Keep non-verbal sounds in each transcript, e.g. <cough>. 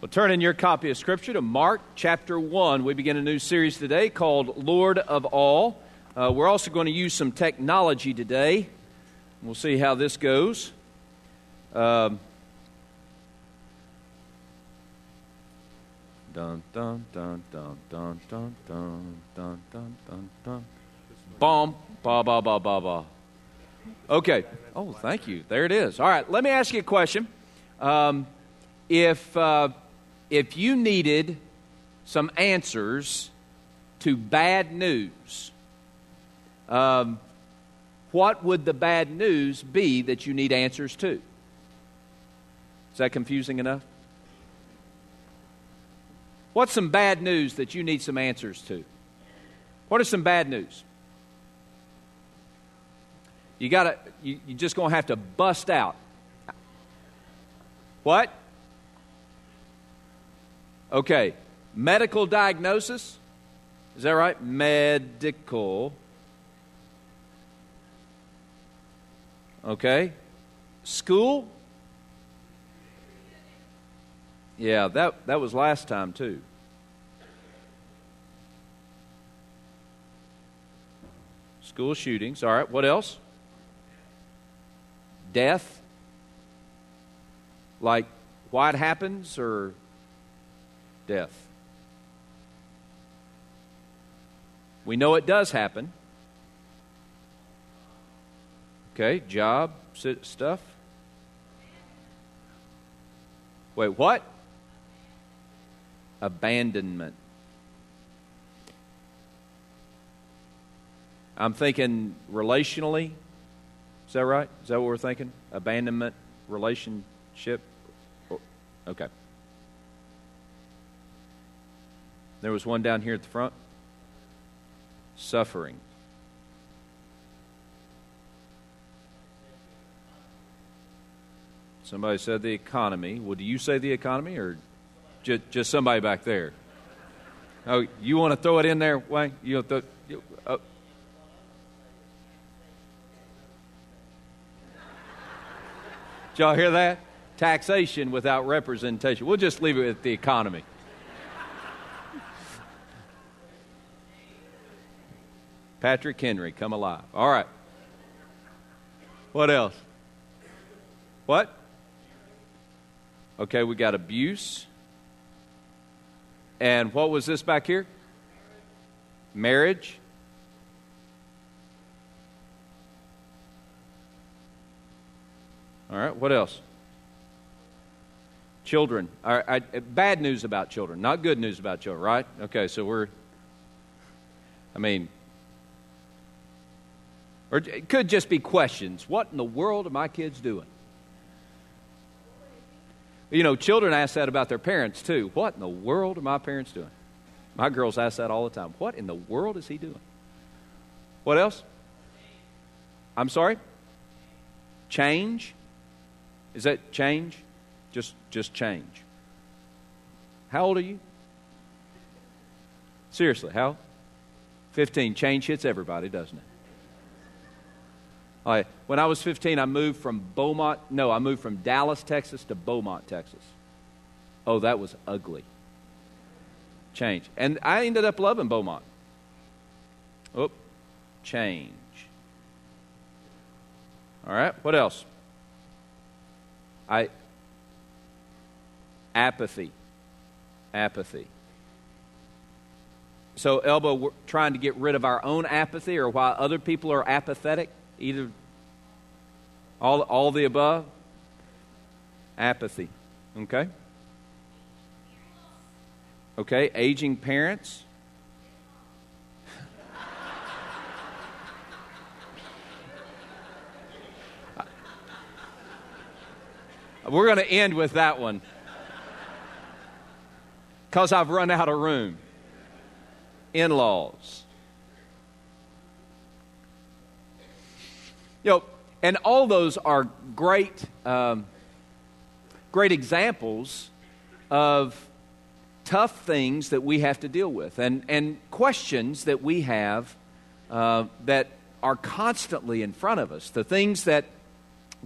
Well, turn in your copy of Scripture to Mark chapter 1. We begin a new series today called Lord of All. Uh, we're also going to use some technology today. We'll see how this goes. Um, dun, dun, dun, dun, dun, dun, dun, dun, dun, dun, dun. Bomb, ba, ba, ba, ba, ba. Okay. Oh, thank you. There it is. All right, let me ask you a question. Um, if. Uh, if you needed some answers to bad news, um, what would the bad news be that you need answers to? Is that confusing enough? What's some bad news that you need some answers to? What are some bad news? You got to you, you're just to have to bust out. What? Okay, medical diagnosis. Is that right? Medical. Okay. School. Yeah, that, that was last time too. School shootings. All right, what else? Death. Like why it happens or death. We know it does happen. Okay, job stuff. Wait, what? Abandonment. I'm thinking relationally. Is that right? Is that what we're thinking? Abandonment, relationship? Okay. There was one down here at the front. Suffering. Somebody said the economy. Well, do you say the economy or just, just somebody back there? Oh, you want to throw it in there, Wayne? You you, oh. Did y'all hear that? Taxation without representation. We'll just leave it at the economy. Patrick Henry, come alive. All right. What else? What? Okay, we got abuse. And what was this back here? Marriage. All right, what else? Children. All right, bad news about children, not good news about children, right? Okay, so we're, I mean, or it could just be questions. What in the world are my kids doing? You know, children ask that about their parents too. What in the world are my parents doing? My girls ask that all the time. What in the world is he doing? What else? I'm sorry? Change? Is that change? Just just change. How old are you? Seriously, how? 15. Change hits everybody, doesn't it? When I was 15, I moved from Beaumont, no, I moved from Dallas, Texas to Beaumont, Texas. Oh, that was ugly. Change. And I ended up loving Beaumont. Oh, change. All right, what else? I apathy. Apathy. So, Elba, we're trying to get rid of our own apathy or why other people are apathetic? Either all, all the above? Apathy. Okay? Okay, aging parents. <laughs> We're going to end with that one because I've run out of room. In laws. You know, and all those are great, um, great examples of tough things that we have to deal with and, and questions that we have uh, that are constantly in front of us. The things that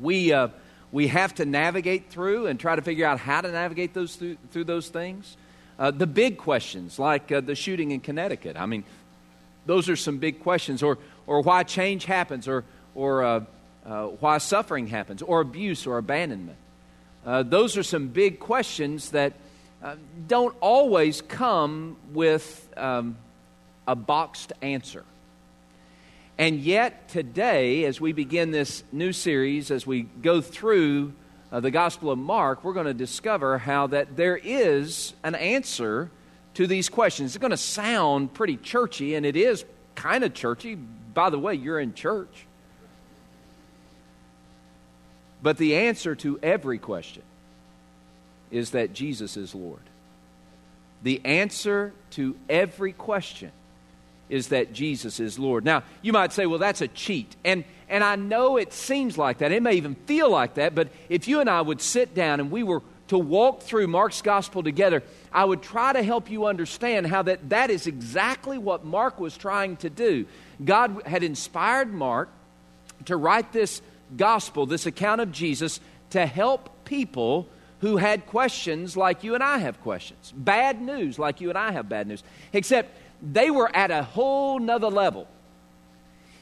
we, uh, we have to navigate through and try to figure out how to navigate those through, through those things. Uh, the big questions, like uh, the shooting in Connecticut. I mean, those are some big questions. Or, or why change happens, or, or uh, uh why suffering happens, or abuse or abandonment. Uh, those are some big questions that uh, don't always come with um, a boxed answer. And yet, today, as we begin this new series, as we go through uh, the Gospel of Mark, we're going to discover how that there is an answer to these questions. It's going to sound pretty churchy, and it is kind of churchy. By the way, you're in church. But the answer to every question is that Jesus is Lord. The answer to every question is that Jesus is Lord. Now, you might say, well, that's a cheat. And, and I know it seems like that. It may even feel like that. But if you and I would sit down and we were to walk through Mark's gospel together, I would try to help you understand how that, that is exactly what Mark was trying to do. God had inspired Mark to write this gospel, this account of Jesus, to help people who had questions like you and I have questions. Bad news like you and I have bad news. Except they were at a whole nother level.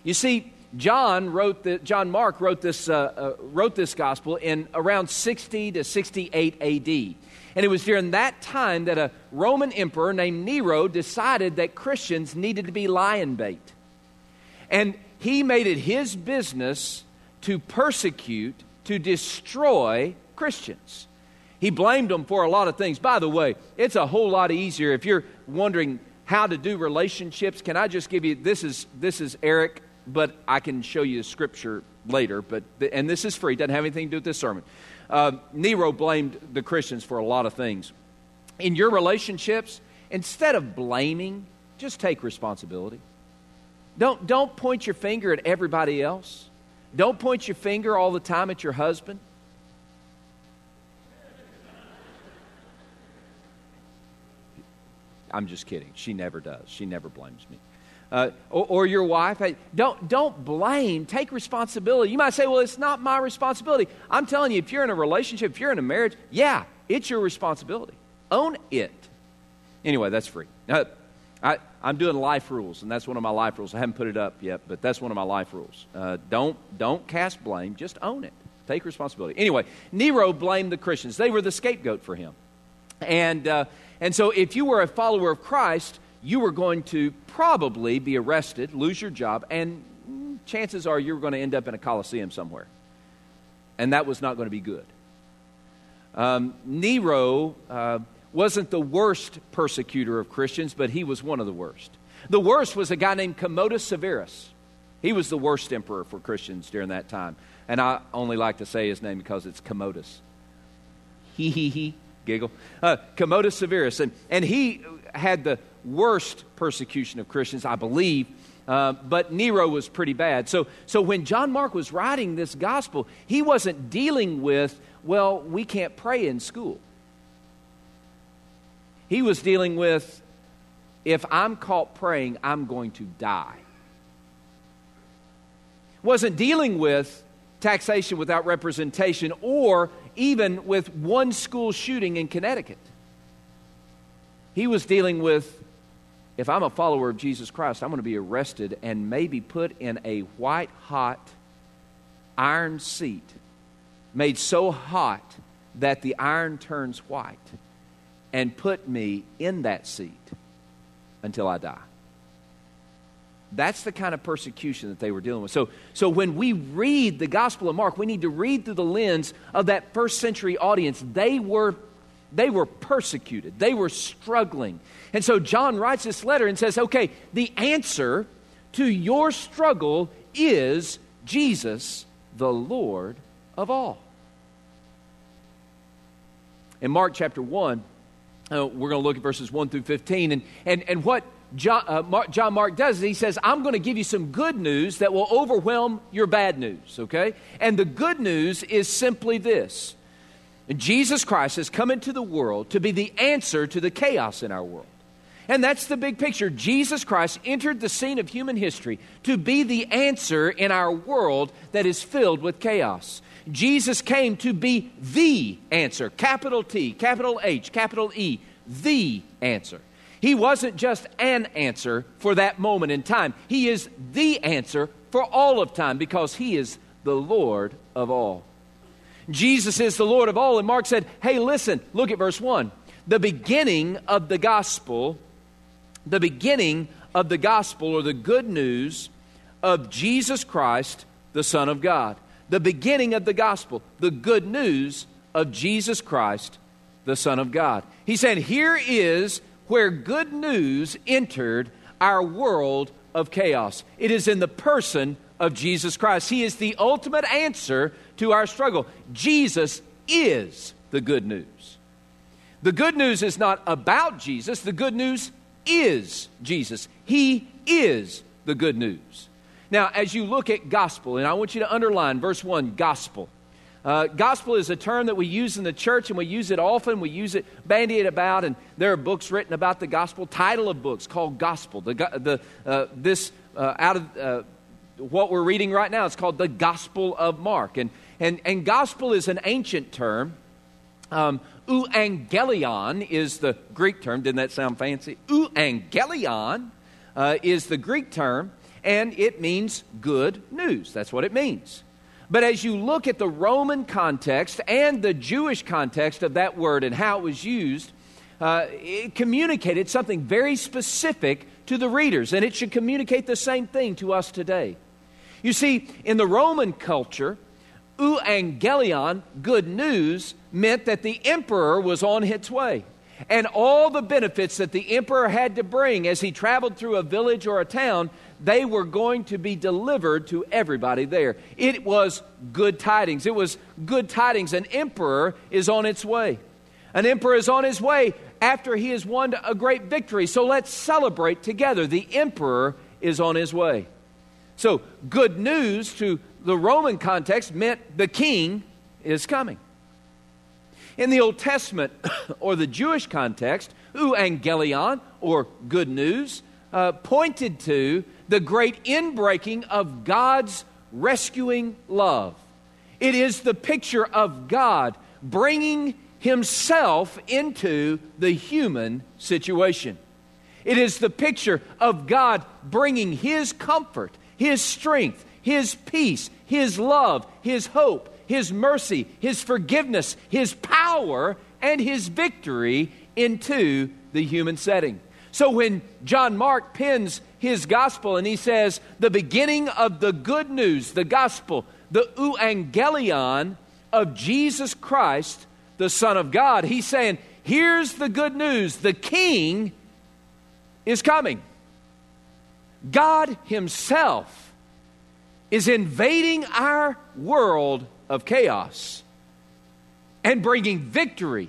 You see, John wrote the, John Mark wrote this, uh, uh, wrote this gospel in around 60 to 68 AD. And it was during that time that a Roman emperor named Nero decided that Christians needed to be lion bait. And he made it his business to persecute, to destroy Christians. He blamed them for a lot of things. By the way, it's a whole lot easier if you're wondering how to do relationships. Can I just give you this is this is Eric, but I can show you the scripture later. But and this is free. Doesn't have anything to do with this sermon. Uh, Nero blamed the Christians for a lot of things. In your relationships, instead of blaming, just take responsibility. Don't don't point your finger at everybody else. Don't point your finger all the time at your husband. I'm just kidding. She never does. She never blames me. Uh, or, or, your wife. Don't, don't blame. Take responsibility. You might say, well, it's not my responsibility. I'm telling you, if you're in a relationship, if you're in a marriage, yeah, it's your responsibility. Own it. Anyway, that's free. Uh, I, am doing life rules, and that's one of my life rules. I haven't put it up yet, but that's one of my life rules. Uh, don't, don't cast blame, just own it. Take responsibility. Anyway, Nero blamed the Christians. They were the scapegoat for him. And uh, and so, if you were a follower of Christ, you were going to probably be arrested, lose your job, and chances are you were going to end up in a coliseum somewhere. And that was not going to be good. Um, Nero uh, wasn't the worst persecutor of Christians, but he was one of the worst. The worst was a guy named Commodus Severus. He was the worst emperor for Christians during that time. And I only like to say his name because it's Commodus. He, he, he giggle. Uh, Commodus Severus. And, and he had the worst persecution of Christians, I believe. Uh, but Nero was pretty bad. So, so when John Mark was writing this gospel, he wasn't dealing with, well, we can't pray in school. He was dealing with, if I'm caught praying, I'm going to die. Wasn't dealing with taxation without representation or even with one school shooting in Connecticut. He was dealing with if I'm a follower of Jesus Christ, I'm going to be arrested and maybe put in a white hot iron seat made so hot that the iron turns white and put me in that seat until I die. That's the kind of persecution that they were dealing with. So, so when we read the Gospel of Mark, we need to read through the lens of that first century audience. They were, they were persecuted, they were struggling. And so John writes this letter and says, okay, the answer to your struggle is Jesus, the Lord of all. In Mark chapter 1, uh, we're going to look at verses 1 through 15. And, and, and what John, uh, Mark, John Mark does is he says, I'm going to give you some good news that will overwhelm your bad news, okay? And the good news is simply this Jesus Christ has come into the world to be the answer to the chaos in our world. And that's the big picture. Jesus Christ entered the scene of human history to be the answer in our world that is filled with chaos. Jesus came to be the answer. Capital T, capital H, capital E, the answer. He wasn't just an answer for that moment in time. He is the answer for all of time because He is the Lord of all. Jesus is the Lord of all. And Mark said, Hey, listen, look at verse 1. The beginning of the gospel, the beginning of the gospel or the good news of Jesus Christ, the Son of God. The beginning of the gospel, the good news of Jesus Christ, the Son of God. He said, Here is where good news entered our world of chaos. It is in the person of Jesus Christ. He is the ultimate answer to our struggle. Jesus is the good news. The good news is not about Jesus, the good news is Jesus. He is the good news. Now, as you look at gospel, and I want you to underline verse 1 gospel. Uh, gospel is a term that we use in the church and we use it often. We use it, bandy it about, and there are books written about the gospel. Title of books called Gospel. The, the, uh, this, uh, out of uh, what we're reading right now, it's called the Gospel of Mark. And, and, and gospel is an ancient term. Um, euangelion is the Greek term. Didn't that sound fancy? Euangelion uh, is the Greek term, and it means good news. That's what it means. But as you look at the Roman context and the Jewish context of that word and how it was used, uh, it communicated something very specific to the readers, and it should communicate the same thing to us today. You see, in the Roman culture, euangelion, good news, meant that the emperor was on its way. And all the benefits that the emperor had to bring as he traveled through a village or a town, they were going to be delivered to everybody there. It was good tidings. It was good tidings. An emperor is on its way. An emperor is on his way after he has won a great victory. So let's celebrate together. The emperor is on his way. So, good news to the Roman context meant the king is coming. In the Old Testament <coughs> or the Jewish context, euangelion or good news uh, pointed to the great inbreaking of God's rescuing love. It is the picture of God bringing Himself into the human situation. It is the picture of God bringing His comfort, His strength, His peace, His love, His hope, His mercy, His forgiveness, His power, and His victory into the human setting. So when John Mark pens his gospel and he says, the beginning of the good news, the gospel, the euangelion of Jesus Christ, the Son of God, he's saying, here's the good news the King is coming. God Himself is invading our world of chaos and bringing victory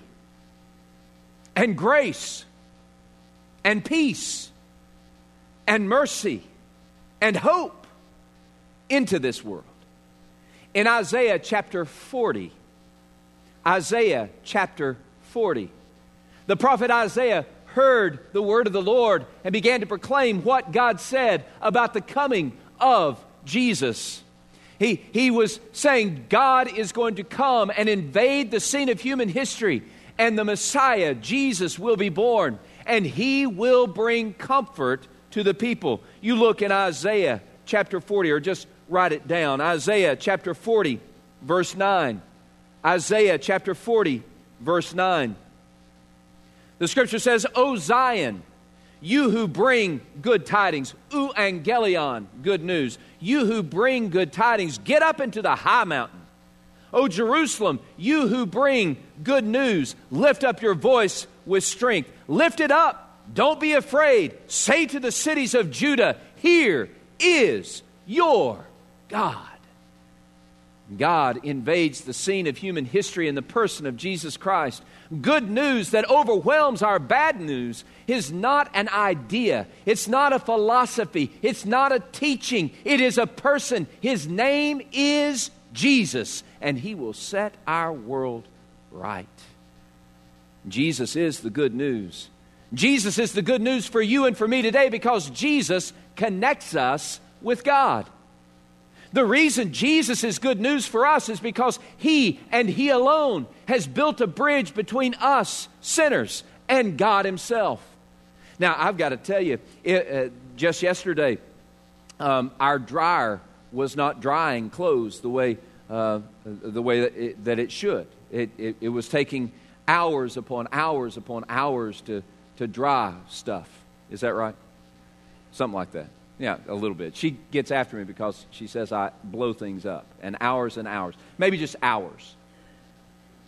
and grace and peace and mercy and hope into this world. In Isaiah chapter 40, Isaiah chapter 40, the prophet Isaiah heard the word of the Lord and began to proclaim what God said about the coming of Jesus. He, he was saying God is going to come and invade the scene of human history, and the Messiah, Jesus, will be born and he will bring comfort to the people. You look in Isaiah chapter 40, or just write it down. Isaiah chapter 40, verse 9. Isaiah chapter 40, verse 9. The scripture says, O Zion, you who bring good tidings, euangelion, good news, you who bring good tidings, get up into the high mountain. O Jerusalem, you who bring good news, lift up your voice with strength. Lift it up. Don't be afraid. Say to the cities of Judah, Here is your God. God invades the scene of human history in the person of Jesus Christ. Good news that overwhelms our bad news is not an idea, it's not a philosophy, it's not a teaching, it is a person. His name is Jesus, and He will set our world right. Jesus is the good news. Jesus is the good news for you and for me today because Jesus connects us with God. The reason Jesus is good news for us is because He and He alone has built a bridge between us, sinners, and God Himself. Now, I've got to tell you, it, uh, just yesterday, um, our dryer was not drying clothes the way, uh, the way that it, that it should. It, it, it was taking hours upon hours upon hours to, to dry stuff. Is that right? Something like that. Yeah, a little bit. She gets after me because she says I blow things up, and hours and hours. Maybe just hours.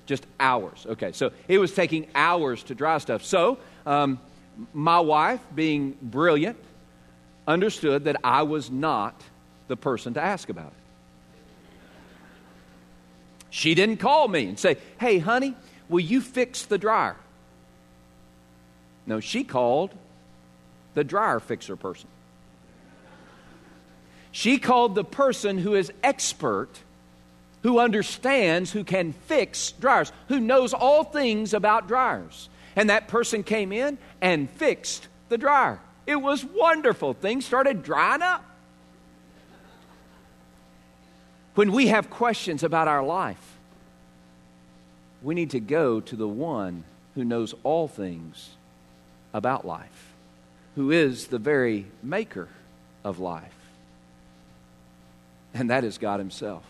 Just hours. Okay, so it was taking hours to dry stuff. So, um, my wife, being brilliant, understood that I was not the person to ask about it. She didn't call me and say, Hey, honey, will you fix the dryer? No, she called the dryer fixer person. She called the person who is expert, who understands, who can fix dryers, who knows all things about dryers. And that person came in and fixed the dryer. It was wonderful. Things started drying up. When we have questions about our life, we need to go to the one who knows all things about life, who is the very maker of life and that is God Himself.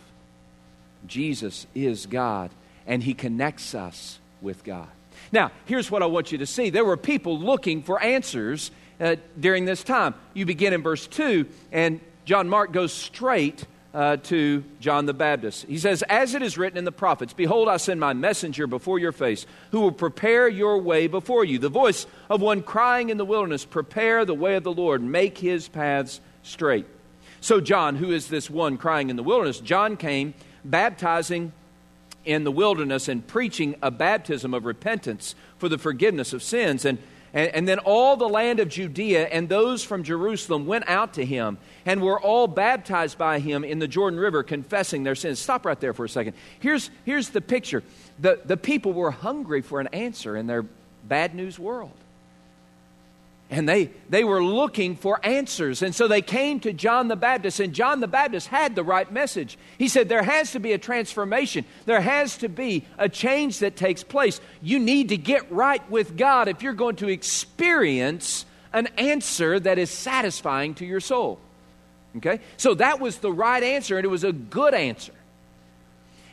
Jesus is God, and He connects us with God. Now, here's what I want you to see there were people looking for answers uh, during this time. You begin in verse 2, and John Mark goes straight uh, to John the Baptist. He says, As it is written in the prophets, Behold, I send my messenger before your face, who will prepare your way before you. The voice of one crying in the wilderness, Prepare the way of the Lord, make his paths straight. So, John, who is this one crying in the wilderness, John came baptizing in the wilderness and preaching a baptism of repentance for the forgiveness of sins. And, and, and, then all the land of Judea and those from Jerusalem went out to him and were all baptized by him in the Jordan River, confessing their sins. Stop right there for a second. Here's, here's the picture the, the people were hungry for an answer in their bad news world. And they, they were looking for answers. And so they came to John the Baptist, and John the Baptist had the right message. He said, There has to be a transformation, there has to be a change that takes place. You need to get right with God if you're going to experience an answer that is satisfying to your soul. Okay? So that was the right answer, and it was a good answer.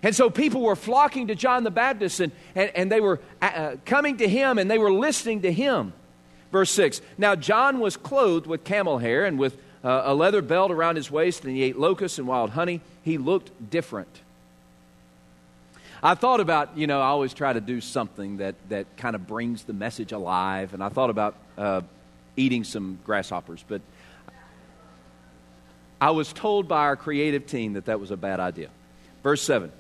And so people were flocking to John the Baptist, and, and, and they were uh, coming to him, and they were listening to him. Verse 6 Now John was clothed with camel hair and with uh, a leather belt around his waist, and he ate locusts and wild honey. He looked different. I thought about, you know, I always try to do something that, that kind of brings the message alive, and I thought about uh, eating some grasshoppers, but I was told by our creative team that that was a bad idea. Verse 7.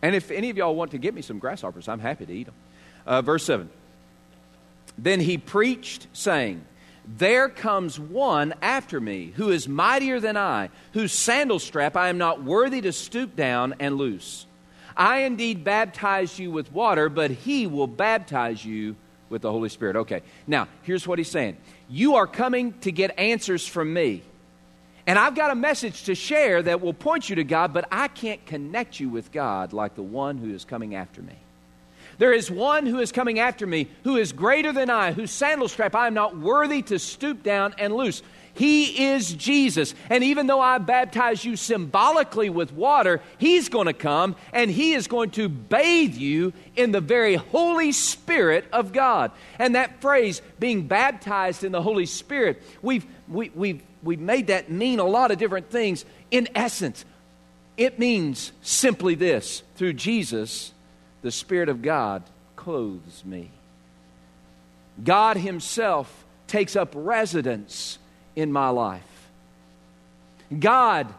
And if any of y'all want to get me some grasshoppers, I'm happy to eat them. Uh, verse 7. Then he preached, saying, There comes one after me who is mightier than I, whose sandal strap I am not worthy to stoop down and loose. I indeed baptize you with water, but he will baptize you with the Holy Spirit. Okay, now here's what he's saying You are coming to get answers from me. And I've got a message to share that will point you to God, but I can't connect you with God like the one who is coming after me. There is one who is coming after me, who is greater than I, whose sandal strap I am not worthy to stoop down and loose. He is Jesus. And even though I baptize you symbolically with water, He's going to come and He is going to bathe you in the very Holy Spirit of God. And that phrase, being baptized in the Holy Spirit, we've, we, we've, we've made that mean a lot of different things. In essence, it means simply this through Jesus, the Spirit of God clothes me. God Himself takes up residence in my life. God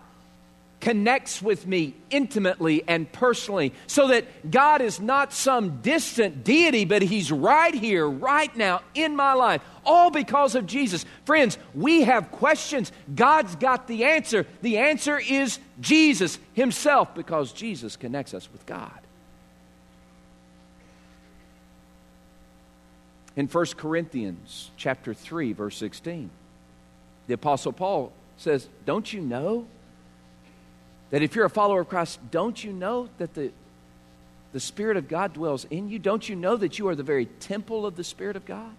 connects with me intimately and personally so that God is not some distant deity, but He's right here, right now in my life, all because of Jesus. Friends, we have questions. God's got the answer. The answer is Jesus Himself because Jesus connects us with God. In 1 Corinthians chapter 3 verse 16. The apostle Paul says, Don't you know that if you're a follower of Christ, don't you know that the, the Spirit of God dwells in you? Don't you know that you are the very temple of the Spirit of God?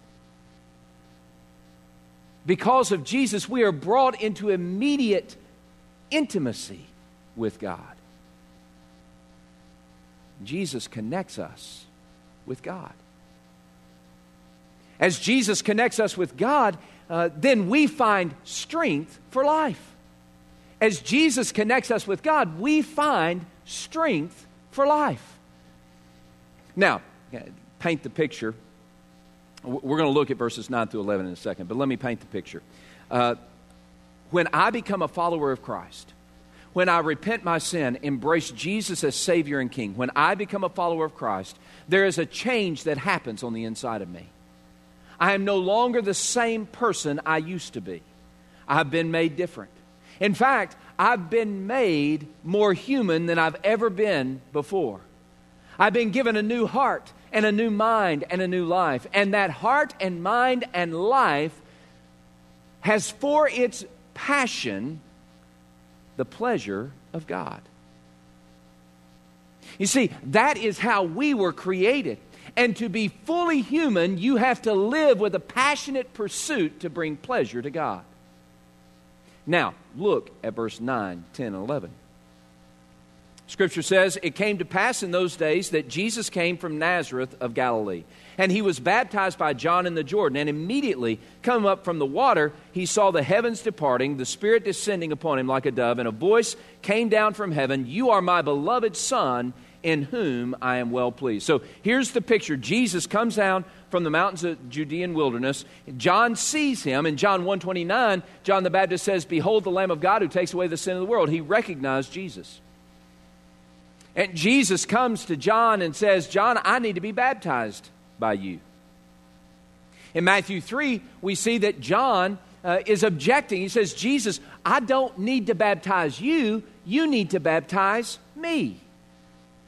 Because of Jesus, we are brought into immediate intimacy with God. Jesus connects us with God. As Jesus connects us with God, uh, then we find strength for life. As Jesus connects us with God, we find strength for life. Now, paint the picture. We're going to look at verses 9 through 11 in a second, but let me paint the picture. Uh, when I become a follower of Christ, when I repent my sin, embrace Jesus as Savior and King, when I become a follower of Christ, there is a change that happens on the inside of me. I am no longer the same person I used to be. I've been made different. In fact, I've been made more human than I've ever been before. I've been given a new heart and a new mind and a new life. And that heart and mind and life has for its passion the pleasure of God. You see, that is how we were created. And to be fully human, you have to live with a passionate pursuit to bring pleasure to God. Now, look at verse 9, 10, and 11. Scripture says, It came to pass in those days that Jesus came from Nazareth of Galilee. And he was baptized by John in the Jordan. And immediately, coming up from the water, he saw the heavens departing, the Spirit descending upon him like a dove, and a voice came down from heaven You are my beloved Son, in whom I am well pleased. So here's the picture Jesus comes down from the mountains of Judean wilderness. John sees him. In John 129, John the Baptist says, Behold the Lamb of God who takes away the sin of the world. He recognized Jesus. And Jesus comes to John and says, John, I need to be baptized by you. In Matthew 3, we see that John uh, is objecting. He says, Jesus, I don't need to baptize you, you need to baptize me.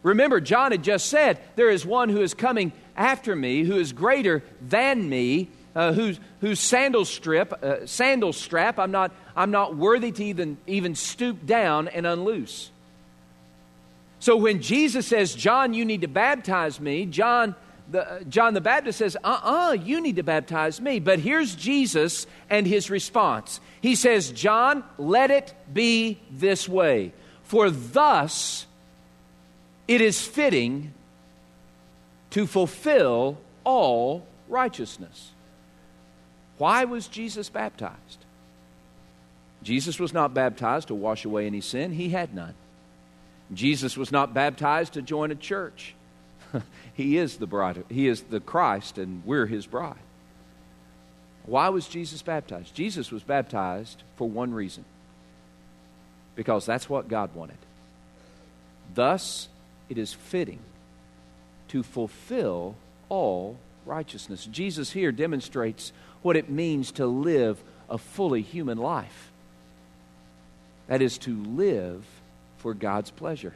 Remember, John had just said, There is one who is coming after me, who is greater than me, uh, whose, whose sandal strip, uh, sandal strap I'm not, I'm not worthy to even, even stoop down and unloose. So when Jesus says, John, you need to baptize me, John the, uh, John the Baptist says, uh uh-uh, uh you need to baptize me. But here's Jesus and his response. He says, John, let it be this way. For thus it is fitting to fulfill all righteousness. Why was Jesus baptized? Jesus was not baptized to wash away any sin, he had none. Jesus was not baptized to join a church. <laughs> he is the bride, he is the Christ, and we're his bride. Why was Jesus baptized? Jesus was baptized for one reason because that's what God wanted. Thus, it is fitting to fulfill all righteousness. Jesus here demonstrates what it means to live a fully human life. That is to live for God's pleasure,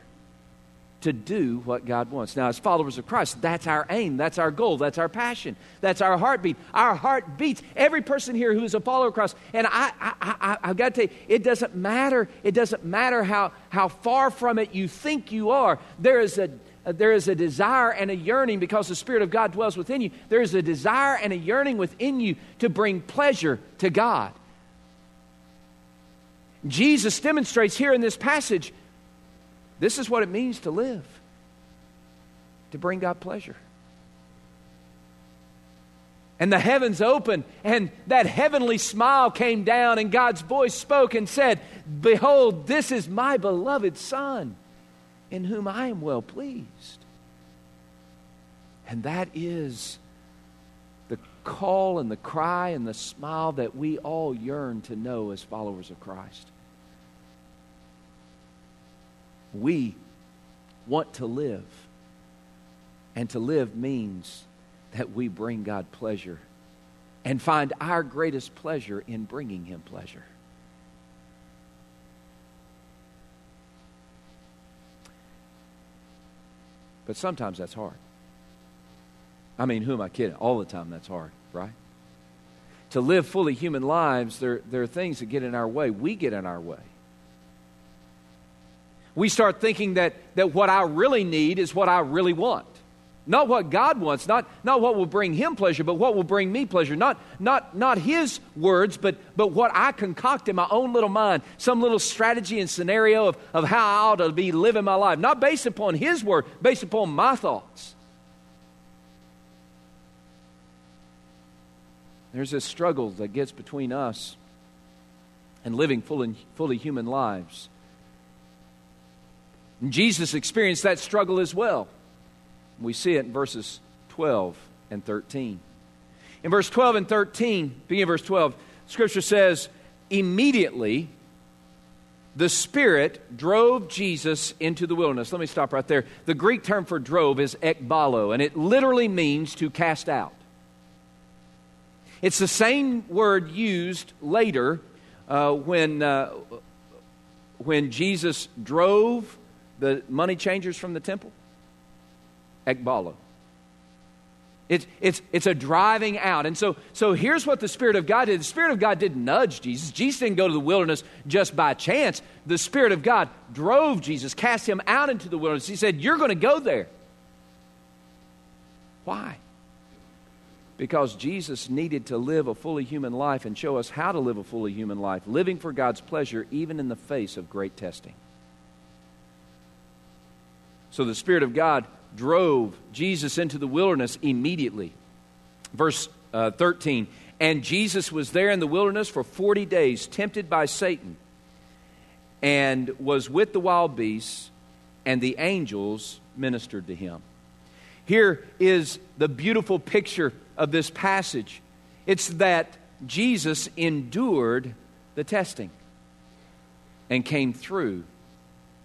to do what God wants. Now, as followers of Christ, that's our aim, that's our goal, that's our passion, that's our heartbeat. Our heart beats. Every person here who is a follower of Christ, and I, I, I, I've got to tell you, it doesn't matter. It doesn't matter how, how far from it you think you are. There is a there is a desire and a yearning because the Spirit of God dwells within you. There is a desire and a yearning within you to bring pleasure to God. Jesus demonstrates here in this passage this is what it means to live, to bring God pleasure. And the heavens opened, and that heavenly smile came down, and God's voice spoke and said, Behold, this is my beloved Son, in whom I am well pleased. And that is the call and the cry and the smile that we all yearn to know as followers of Christ. We want to live. And to live means that we bring God pleasure and find our greatest pleasure in bringing Him pleasure. But sometimes that's hard. I mean, who am I kidding? All the time that's hard, right? to live fully human lives, there, there are things that get in our way. We get in our way. We start thinking that, that what I really need is what I really want. Not what God wants, not, not what will bring him pleasure, but what will bring me pleasure. Not, not, not his words, but, but what I concoct in my own little mind, some little strategy and scenario of, of how I ought to be living my life. Not based upon his word, based upon my thoughts. There's this struggle that gets between us and living full fully human lives. And Jesus experienced that struggle as well. We see it in verses 12 and 13. In verse 12 and 13, beginning of verse 12, Scripture says, Immediately the Spirit drove Jesus into the wilderness. Let me stop right there. The Greek term for drove is ekbalo, and it literally means to cast out. It's the same word used later uh, when, uh, when Jesus drove the money changers from the temple ekbalo. It's, it's, it's a driving out. And so, so here's what the Spirit of God did. The Spirit of God didn't nudge Jesus. Jesus didn't go to the wilderness just by chance. The Spirit of God drove Jesus, cast him out into the wilderness. He said, You're going to go there. Why? Because Jesus needed to live a fully human life and show us how to live a fully human life, living for God's pleasure even in the face of great testing. So the Spirit of God drove Jesus into the wilderness immediately. Verse uh, 13 And Jesus was there in the wilderness for 40 days, tempted by Satan, and was with the wild beasts, and the angels ministered to him. Here is the beautiful picture of this passage it's that Jesus endured the testing and came through,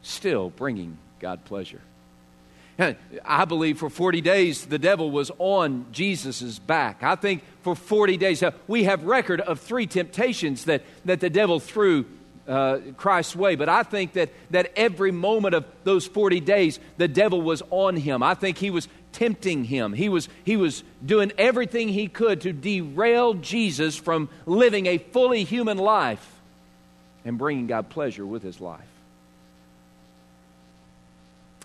still bringing God pleasure. I believe for 40 days the devil was on Jesus' back. I think for 40 days, uh, we have record of three temptations that, that the devil threw uh, Christ's way. But I think that, that every moment of those 40 days, the devil was on him. I think he was tempting him. He was, he was doing everything he could to derail Jesus from living a fully human life and bringing God pleasure with his life.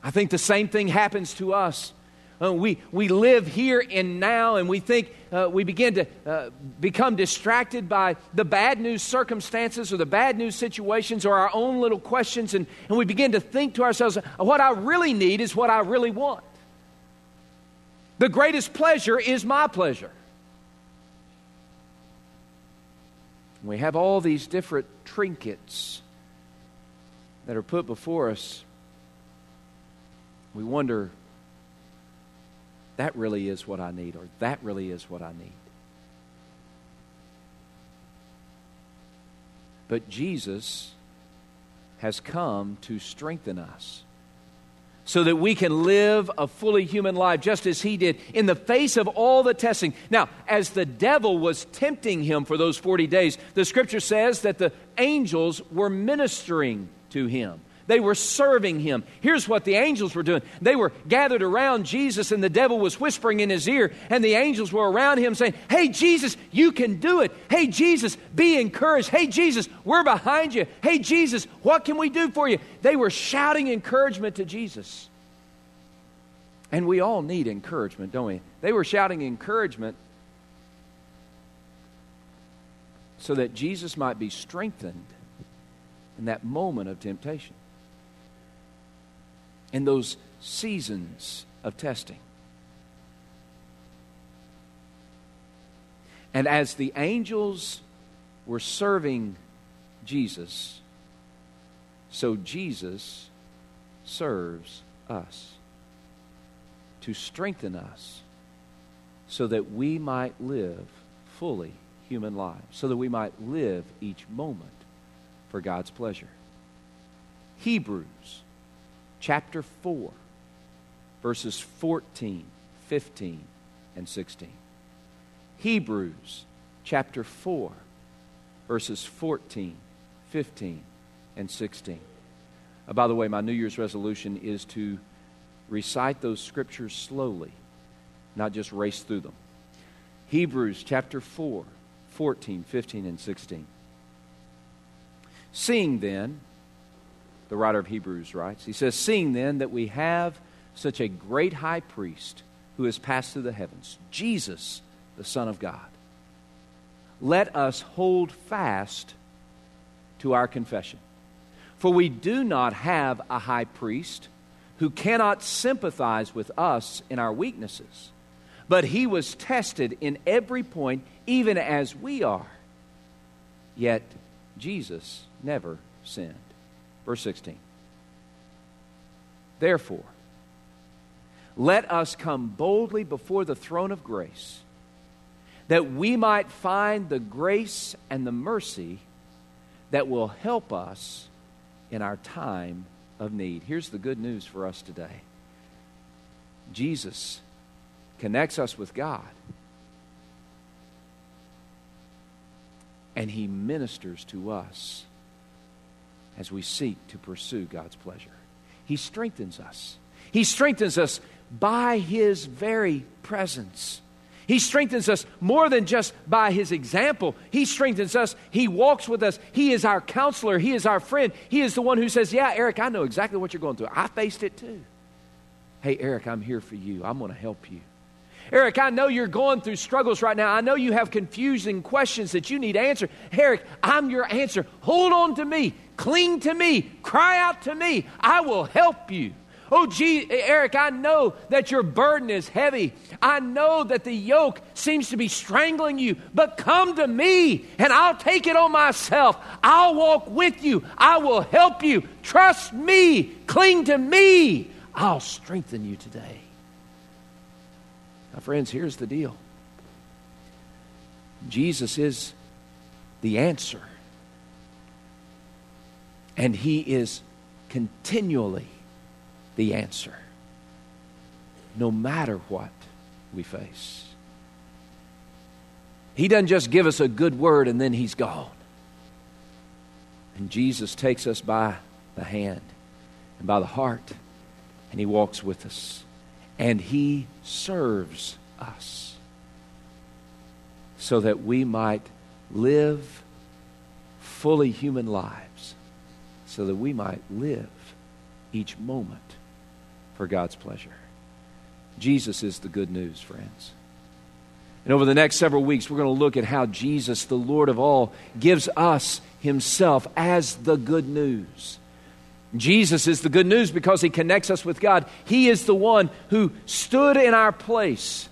I think the same thing happens to us. Uh, we, we live here and now, and we think uh, we begin to uh, become distracted by the bad news circumstances or the bad news situations or our own little questions, and, and we begin to think to ourselves, what I really need is what I really want. The greatest pleasure is my pleasure. We have all these different trinkets that are put before us we wonder, that really is what I need, or that really is what I need. But Jesus has come to strengthen us so that we can live a fully human life just as he did in the face of all the testing. Now, as the devil was tempting him for those 40 days, the scripture says that the angels were ministering to him. They were serving him. Here's what the angels were doing they were gathered around Jesus, and the devil was whispering in his ear, and the angels were around him saying, Hey, Jesus, you can do it. Hey, Jesus, be encouraged. Hey, Jesus, we're behind you. Hey, Jesus, what can we do for you? They were shouting encouragement to Jesus. And we all need encouragement, don't we? They were shouting encouragement so that Jesus might be strengthened in that moment of temptation in those seasons of testing. And as the angels were serving Jesus, so Jesus serves us to strengthen us so that we might live fully human lives, so that we might live each moment for God's pleasure. Hebrews chapter 4, verses 14, 15, and 16. Hebrews chapter 4, verses 14, 15, and 16. Uh, by the way, my New Year's resolution is to recite those scriptures slowly, not just race through them. Hebrews chapter 4, 14, 15, and 16. Seeing then, the writer of Hebrews writes, he says, Seeing then that we have such a great high priest who has passed through the heavens, Jesus, the Son of God, let us hold fast to our confession. For we do not have a high priest who cannot sympathize with us in our weaknesses, but he was tested in every point, even as we are. Yet Jesus never sinned. Verse 16. Therefore, let us come boldly before the throne of grace, that we might find the grace and the mercy that will help us in our time of need. Here's the good news for us today Jesus connects us with God, and He ministers to us as we seek to pursue God's pleasure. He strengthens us. He strengthens us by His very presence. He strengthens us more than just by His example. He strengthens us. He walks with us. He is our counselor. He is our friend. He is the one who says, Yeah, Eric, I know exactly what you're going through. I faced it too. Hey, Eric, I'm here for you. I'm going to help you. Eric, I know you're going through struggles right now. I know you have confusing questions that you need answered. Eric, I'm your answer. Hold on to me. Cling to me. Cry out to me. I will help you. Oh, gee, Eric, I know that your burden is heavy. I know that the yoke seems to be strangling you, but come to me and I'll take it on myself. I'll walk with you. I will help you. Trust me. Cling to me. I'll strengthen you today. Now, friends, here's the deal Jesus is the answer, and He is continually the answer, no matter what we face. He doesn't just give us a good word and then He's gone. And Jesus takes us by the hand and by the heart, and He walks with us, and He serves us so that we might live fully human lives, so that we might live each moment for God's pleasure. Jesus is the good news, friends. And over the next several weeks, we're going to look at how Jesus, the Lord of all, gives us Himself as the good news. Jesus is the good news because He connects us with God. He is the one who stood in our place,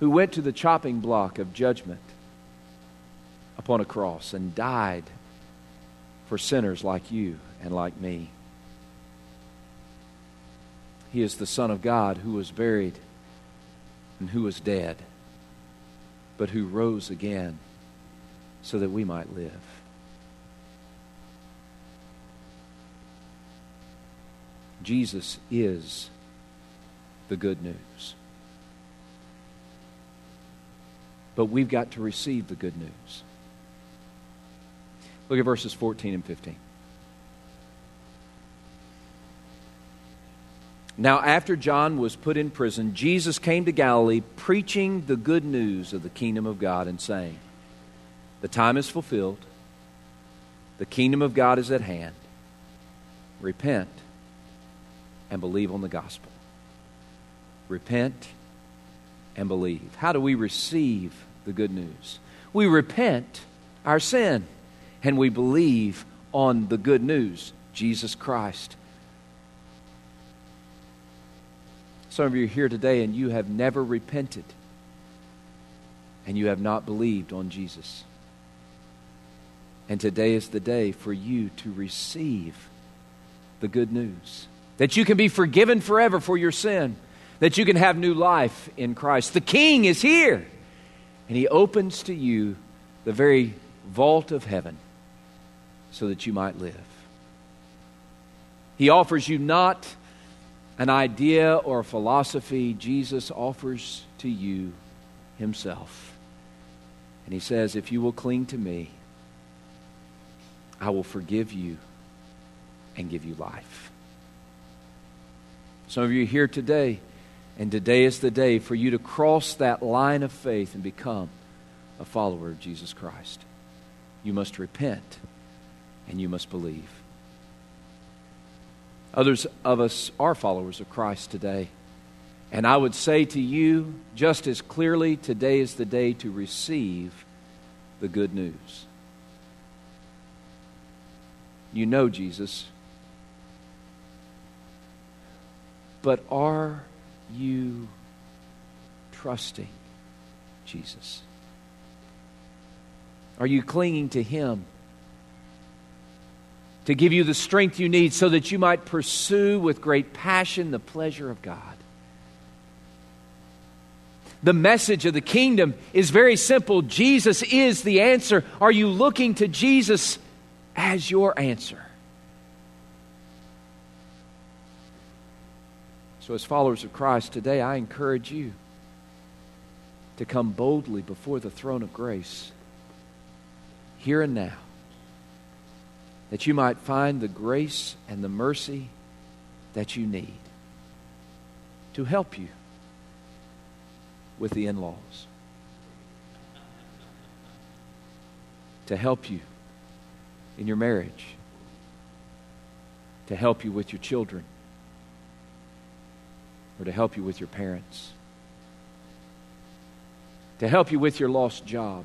who went to the chopping block of judgment upon a cross and died for sinners like you and like me. He is the Son of God who was buried and who was dead, but who rose again so that we might live. Jesus is the good news. But we've got to receive the good news. Look at verses 14 and 15. Now, after John was put in prison, Jesus came to Galilee preaching the good news of the kingdom of God and saying, The time is fulfilled, the kingdom of God is at hand. Repent and believe on the gospel. Repent and believe. How do we receive the good news? We repent our sin and we believe on the good news, Jesus Christ. Some of you are here today and you have never repented and you have not believed on Jesus. And today is the day for you to receive the good news. That you can be forgiven forever for your sin, that you can have new life in Christ. The King is here, and He opens to you the very vault of heaven so that you might live. He offers you not an idea or a philosophy, Jesus offers to you himself. And he says, If you will cling to me, I will forgive you and give you life. Some of you here today, And today is the day for you to cross that line of faith and become a follower of Jesus Christ. You must repent and you must believe. Others of us are followers of Christ today. And I would say to you just as clearly today is the day to receive the good news. You know Jesus. But are you trusting Jesus? Are you clinging to Him to give you the strength you need so that you might pursue with great passion the pleasure of God? The message of the kingdom is very simple Jesus is the answer. Are you looking to Jesus as your answer? So, as followers of Christ, today I encourage you to come boldly before the throne of grace, here and now, that you might find the grace and the mercy that you need to help you with the in laws, to help you in your marriage, to help you with your children. Or to help you with your parents, to help you with your lost job,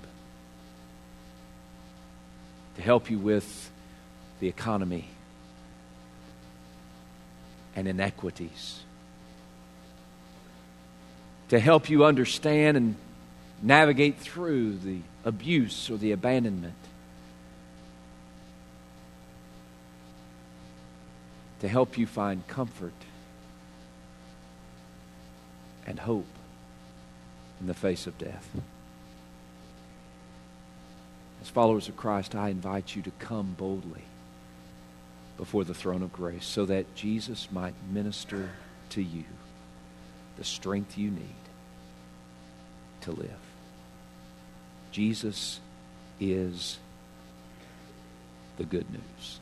to help you with the economy and inequities, to help you understand and navigate through the abuse or the abandonment. To help you find comfort and hope in the face of death. As followers of Christ, I invite you to come boldly before the throne of grace so that Jesus might minister to you the strength you need to live. Jesus is the good news.